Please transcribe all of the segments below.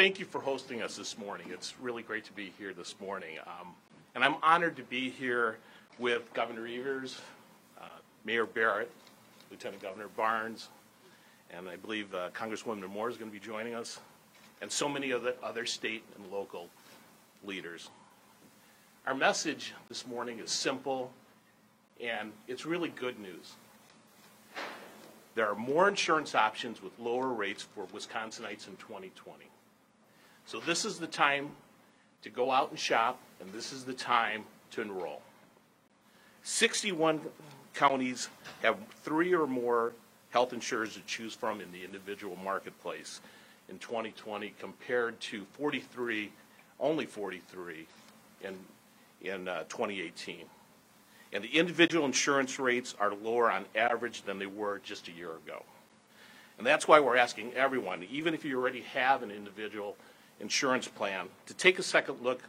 thank you for hosting us this morning. It's really great to be here this morning. Um, and I'm honored to be here with Governor Evers, uh, Mayor Barrett, Lieutenant Governor Barnes, and I believe uh, Congresswoman Moore is going to be joining us, and so many other, other state and local leaders. Our message this morning is simple, and it's really good news. There are more insurance options with lower rates for Wisconsinites in 2020. So this is the time to go out and shop, and this is the time to enroll. 61 counties have three or more health insurers to choose from in the individual marketplace in 2020 compared to 43, only 43 in, in uh, 2018. And the individual insurance rates are lower on average than they were just a year ago. And that's why we're asking everyone, even if you already have an individual insurance plan, to take a second look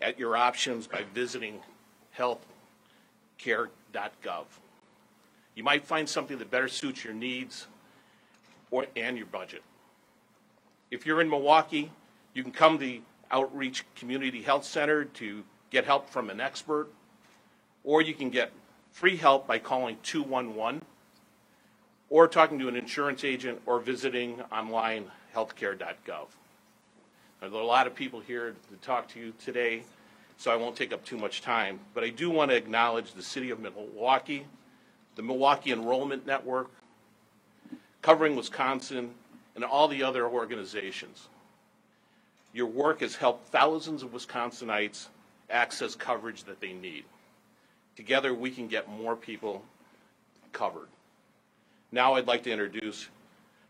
at your options by visiting healthcare.gov. You might find something that better suits your needs or, and your budget. If you're in Milwaukee, you can come to the Outreach Community Health Center to get help from an expert, or you can get free help by calling 211 or talking to an insurance agent or visiting online healthcare.gov. There are a lot of people here to talk to you today, so I won't take up too much time. But I do want to acknowledge the City of Milwaukee, the Milwaukee Enrollment Network, Covering Wisconsin, and all the other organizations. Your work has helped thousands of Wisconsinites access coverage that they need. Together, we can get more people covered. Now, I'd like to introduce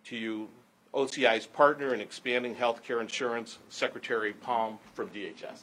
to you OCI's partner in expanding healthcare insurance, Secretary Palm from DHS.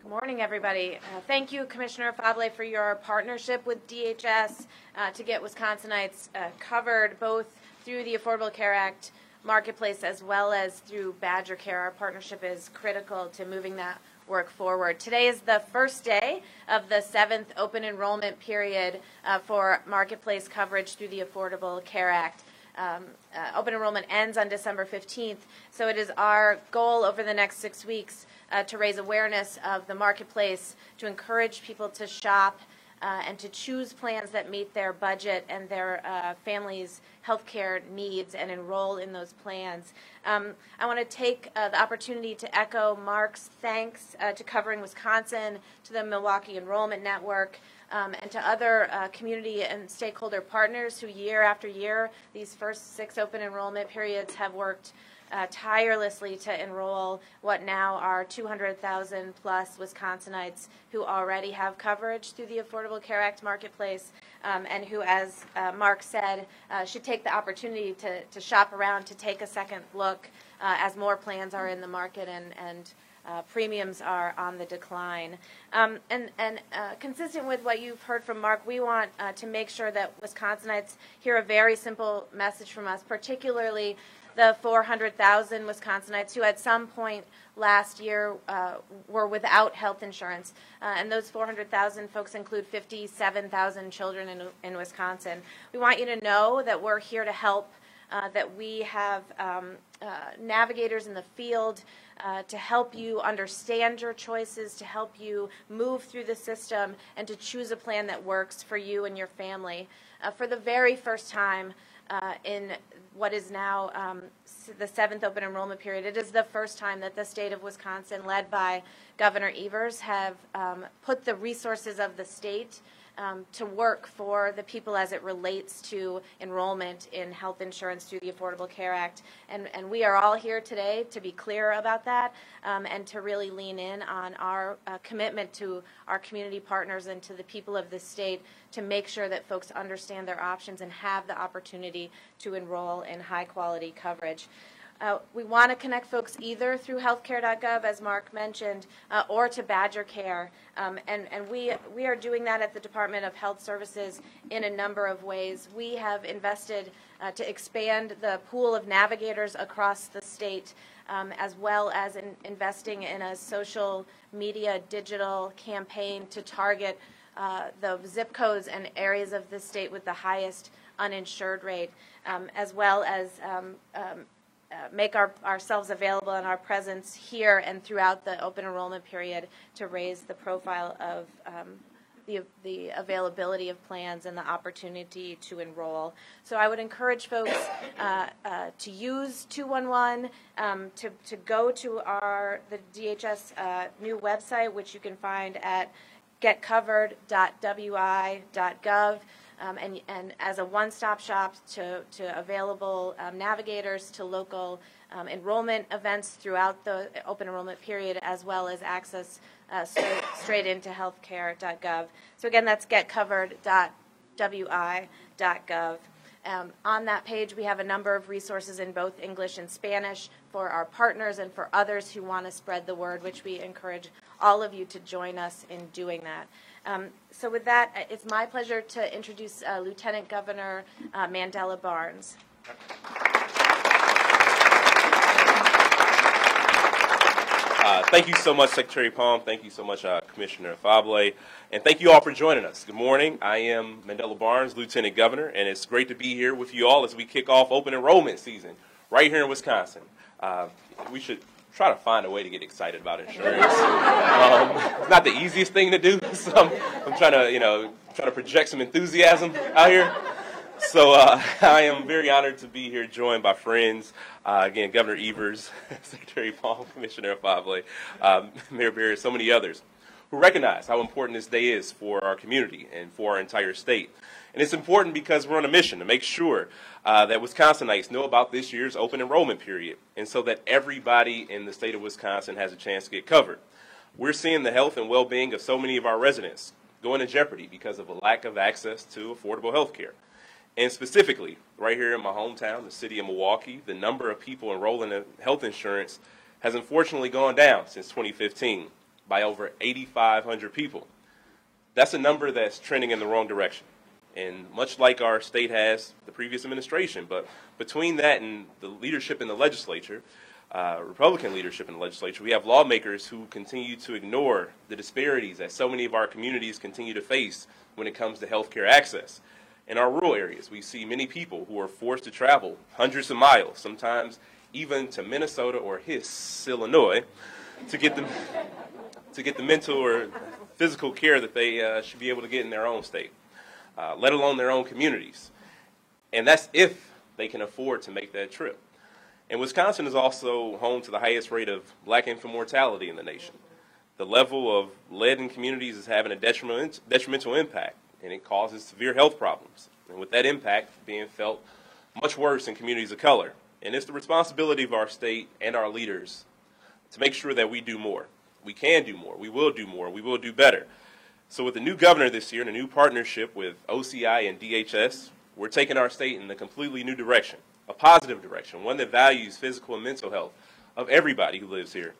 Good morning, everybody. Uh, Thank you, Commissioner Afable, for your partnership with DHS uh, to get Wisconsinites uh, covered both through the Affordable Care Act marketplace as well as through Badger Care. Our partnership is critical to moving that work forward. Today is the first day of the seventh open enrollment period uh, for marketplace coverage through the Affordable Care Act. Um, uh, open enrollment ends on December 15th, so it is our goal over the next six weeks uh, to raise awareness of the marketplace, to encourage people to shop, uh, and to choose plans that meet their budget and their uh, family's healthcare needs and enroll in those plans. Um, I want to take uh, the opportunity to echo Mark's thanks uh, to Covering Wisconsin, to the Milwaukee Enrollment Network. Um, and to other uh, community and stakeholder partners who, year after year, these first six open enrollment periods have worked uh, tirelessly to enroll what now are 200,000 plus Wisconsinites who already have coverage through the Affordable Care Act marketplace um, and who, as uh, Mark said, uh, should take the opportunity to, to shop around, to take a second look uh, as more plans are in the market and, and uh, premiums are on the decline. Um, and and uh, consistent with what you've heard from Mark, we want uh, to make sure that Wisconsinites hear a very simple message from us, particularly the 400,000 Wisconsinites who at some point last year uh, were without health insurance. Uh, and those 400,000 folks include 57,000 children in, in Wisconsin. We want you to know that we're here to help. Uh, that we have um, uh, navigators in the field uh, to help you understand your choices, to help you move through the system, and to choose a plan that works for you and your family. Uh, for the very first time, uh, in what is now um, the seventh open enrollment period. It is the first time that the state of Wisconsin, led by Governor Evers, have um, put the resources of the state um, to work for the people as it relates to enrollment in health insurance through the Affordable Care Act. And, and we are all here today to be clear about that um, and to really lean in on our uh, commitment to our community partners and to the people of the state to make sure that folks understand their options and have the opportunity to enroll in high quality coverage. Uh, we want to connect folks either through healthcare.gov, as Mark mentioned, uh, or to Badger Care. Um, and and we, we are doing that at the Department of Health Services in a number of ways. We have invested uh, to expand the pool of navigators across the state, um, as well as in investing in a social media digital campaign to target uh, the zip codes and areas of the state with the highest uninsured rate, um, as well as um, um, uh, make our, ourselves available and our presence here and throughout the open enrollment period to raise the profile of um, the, the availability of plans and the opportunity to enroll. So I would encourage folks uh, uh, to use 211, um, to, to go to our, the DHS uh, new website, which you can find at getcovered.wi.gov. Um, and, and as a one-stop shop to, to available um, navigators to local um, enrollment events throughout the open enrollment period, as well as access uh, straight, straight into healthcare.gov. So again, that's getcovered.wi.gov. Um, on that page, we have a number of resources in both English and Spanish for our partners and for others who want to spread the word, which we encourage all of you to join us in doing that. Um, so, with that, uh, it's my pleasure to introduce uh, Lieutenant Governor uh, Mandela Barnes. Uh, thank you so much, Secretary Palm. Thank you so much, uh, Commissioner Afable. And thank you all for joining us. Good morning. I am Mandela Barnes, Lieutenant Governor, and it's great to be here with you all as we kick off open enrollment season right here in Wisconsin. Uh, we should try to find a way to get excited about insurance. um, it's not the easiest thing to do, so I'm, I'm trying to, you know, trying to project some enthusiasm out here. So uh, I am very honored to be here, joined by friends. Uh, again, Governor Evers, Secretary Paul, Commissioner Favre, um, Mayor Barrett, so many others who recognize how important this day is for our community and for our entire state. And it's important because we're on a mission to make sure uh, that Wisconsinites know about this year's open enrollment period, and so that everybody in the state of Wisconsin has a chance to get covered. We're seeing the health and well-being of so many of our residents go into jeopardy because of a lack of access to affordable health care. And specifically, right here in my hometown, the city of Milwaukee, the number of people enrolling in health insurance has unfortunately gone down since 2015 by over 8,500 people. That's a number that's trending in the wrong direction. And much like our state has the previous administration, but between that and the leadership in the legislature, uh, Republican leadership in the legislature, we have lawmakers who continue to ignore the disparities that so many of our communities continue to face when it comes to health care access. In our rural areas, we see many people who are forced to travel hundreds of miles, sometimes even to Minnesota or His, Illinois, to get the, to get the mental or physical care that they uh, should be able to get in their own state, uh, let alone their own communities. And that's if they can afford to make that trip. And Wisconsin is also home to the highest rate of black infant mortality in the nation. The level of lead in communities is having a detrimental impact and it causes severe health problems. And with that impact being felt much worse in communities of color. And it's the responsibility of our state and our leaders to make sure that we do more. We can do more. We will do more. We will do better. So, with the new governor this year and a new partnership with OCI and DHS, we're taking our state in a completely new direction, a positive direction, one that values physical and mental health of everybody who lives here.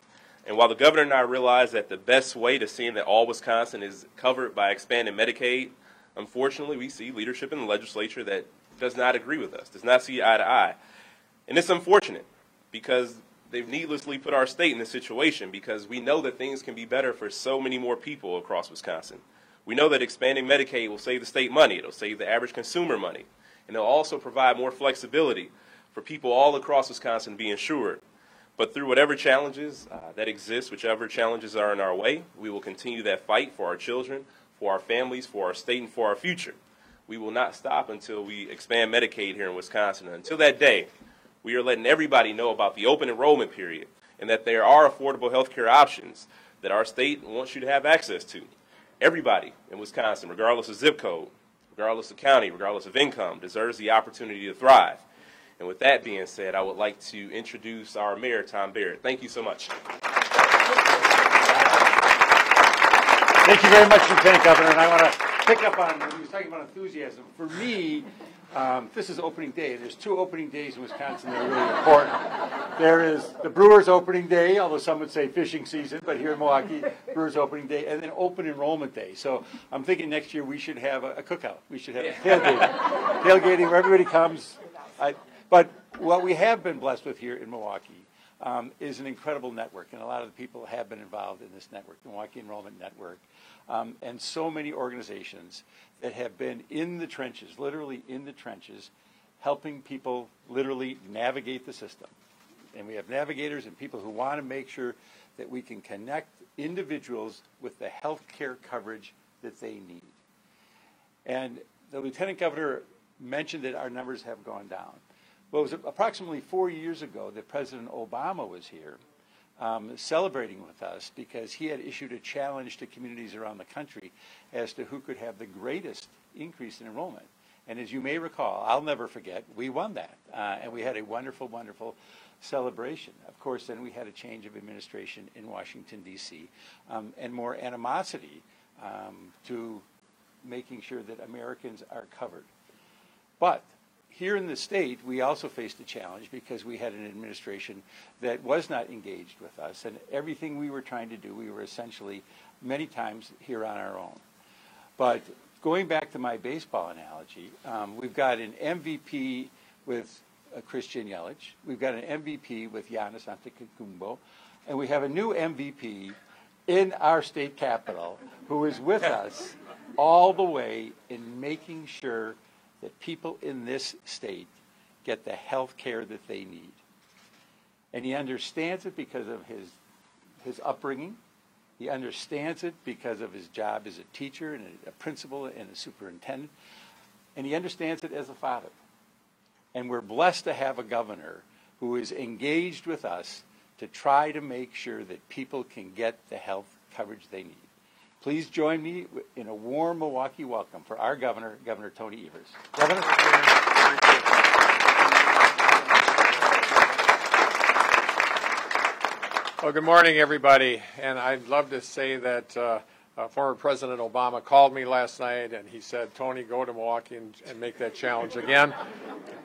And while the governor and I realize that the best way to seeing that all Wisconsin is covered by expanding Medicaid Unfortunately, we see leadership in the legislature that does not agree with us, does not see eye to eye. And it's unfortunate because they've needlessly put our state in this situation because we know that things can be better for so many more people across Wisconsin. We know that expanding Medicaid will save the state money, it'll save the average consumer money, and it'll also provide more flexibility for people all across Wisconsin to be insured. But through whatever challenges uh, that exist, whichever challenges are in our way, we will continue that fight for our children, for our families, for our state, and for our future. We will not stop until we expand Medicaid here in Wisconsin. Until that day, we are letting everybody know about the open enrollment period and that there are affordable health care options that our state wants you to have access to. Everybody in Wisconsin, regardless of zip code, regardless of county, regardless of income, deserves the opportunity to thrive. And with that being said, I would like to introduce our mayor, Tom Barrett. Thank you so much. Thank you very much, Lieutenant Governor. And I want to pick up on you was talking about enthusiasm. For me, um, this is opening day. There's two opening days in Wisconsin that are really important. There is the Brewers opening day, although some would say fishing season, but here in Milwaukee, Brewers opening day, and then open enrollment day. So I'm thinking next year we should have a, a cookout. We should have a tailgating, tailgating where everybody comes. I, but what we have been blessed with here in Milwaukee um, is an incredible network, and a lot of the people have been involved in this network, the Milwaukee Enrollment Network, um, and so many organizations that have been in the trenches, literally in the trenches, helping people literally navigate the system. And we have navigators and people who want to make sure that we can connect individuals with the health care coverage that they need. And the lieutenant governor mentioned that our numbers have gone down. Well, it was approximately four years ago that President Obama was here um, celebrating with us because he had issued a challenge to communities around the country as to who could have the greatest increase in enrollment. And as you may recall, I'll never forget, we won that. Uh, and we had a wonderful, wonderful celebration. Of course, then we had a change of administration in Washington, D.C., um, and more animosity um, to making sure that Americans are covered. But here in the state, we also faced a challenge because we had an administration that was not engaged with us, and everything we were trying to do, we were essentially many times here on our own. But going back to my baseball analogy, um, we've got an MVP with uh, Christian Yelich, we've got an MVP with Giannis Antetokounmpo, and we have a new MVP in our state capital who is with us all the way in making sure that people in this state get the health care that they need. And he understands it because of his, his upbringing. He understands it because of his job as a teacher and a, principal and a superintendent. And he understands it as a father. And we're blessed to have a governor who is engaged with us to try to make sure that people can get the health coverage they need. Please join me in a warm Milwaukee welcome for our governor, Governor Tony Evers. Governor. Well, good morning, everybody. And I'd love to say that uh, uh, former President Obama called me last night and he said, Tony, go to Milwaukee and, and make that challenge again.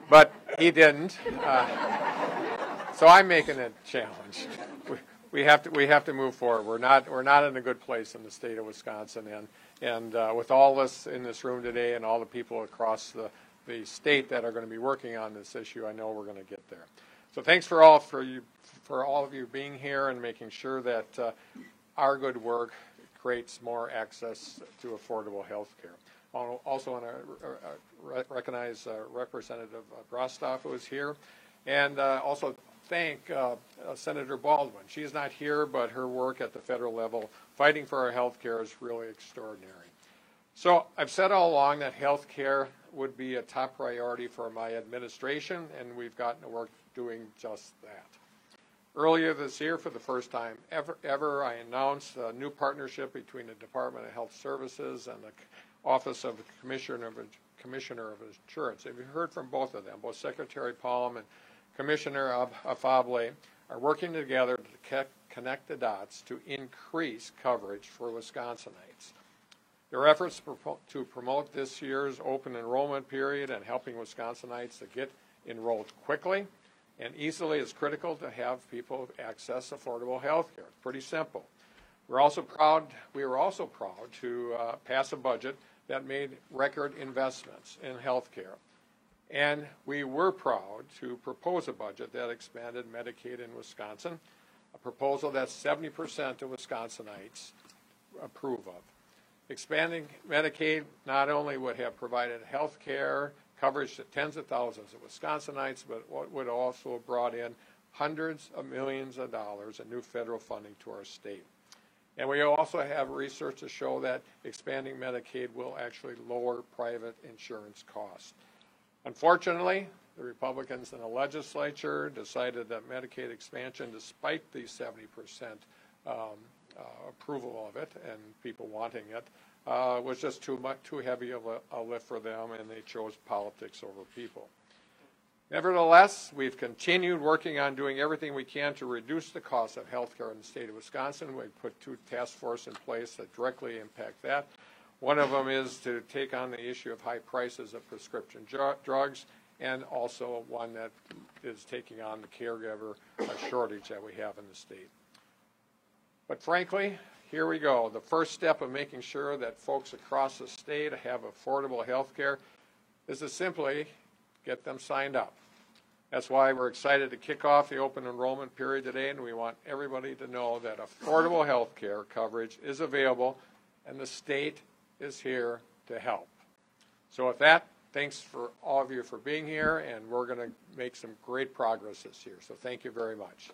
But he didn't. Uh, so I'm making a challenge. We, have to we have to move forward. We're not we're not in a good place in the state of Wisconsin, and and uh, with all of us in this room today and all the people across the the state that are going to be working on this issue, I know we're going to get there. So thanks for all for you for all of you being here and making sure that uh, our good work creates more access to affordable health care. I also want to recognize uh, Representative Brostoff who is here, and uh, also thank uh, uh, Senator Baldwin. She is not here, but her work at the federal level fighting for our health care is really extraordinary. So I've said all along that health care would be a top priority for my administration, and we've gotten to work doing just that. Earlier this year, for the first time ever, ever, I announced a new partnership between the Department of Health Services and the Office of the Commissioner of, Commissioner of Insurance. Have you heard from both of them, both Secretary Palm and Commissioner Afable are working together to connect the dots to increase coverage for Wisconsinites. Their efforts to promote this year's open enrollment period and helping Wisconsinites to get enrolled quickly and easily is critical to have people access affordable health care. It's pretty simple. We're also proud, we were also proud to uh, pass a budget that made record investments in health care. And we were proud to propose a budget that expanded Medicaid in Wisconsin, a proposal that 70% of Wisconsinites approve of. Expanding Medicaid not only would have provided health care coverage to tens of thousands of Wisconsinites, but would also have brought in hundreds of millions of dollars in new federal funding to our state. And we also have research to show that expanding Medicaid will actually lower private insurance costs. Unfortunately, the Republicans in the legislature decided that Medicaid expansion, despite the 70% um, uh, approval of it and people wanting it, uh, was just too much, too heavy of a, a lift for them, and they chose politics over people. Nevertheless, we've continued working on doing everything we can to reduce the cost of health care in the state of Wisconsin. We've put two task forces in place that directly impact that. One of them is to take on the issue of high prices of prescription dr- drugs, and also one that is taking on the caregiver shortage that we have in the state. But frankly, here we go. The first step of making sure that folks across the state have affordable health care is to simply get them signed up. That's why we're excited to kick off the open enrollment period today, and we want everybody to know that affordable health care coverage is available, and the state is here to help. So with that, thanks for all of you for being here, and we're going to make some great progress this year. So thank you very much.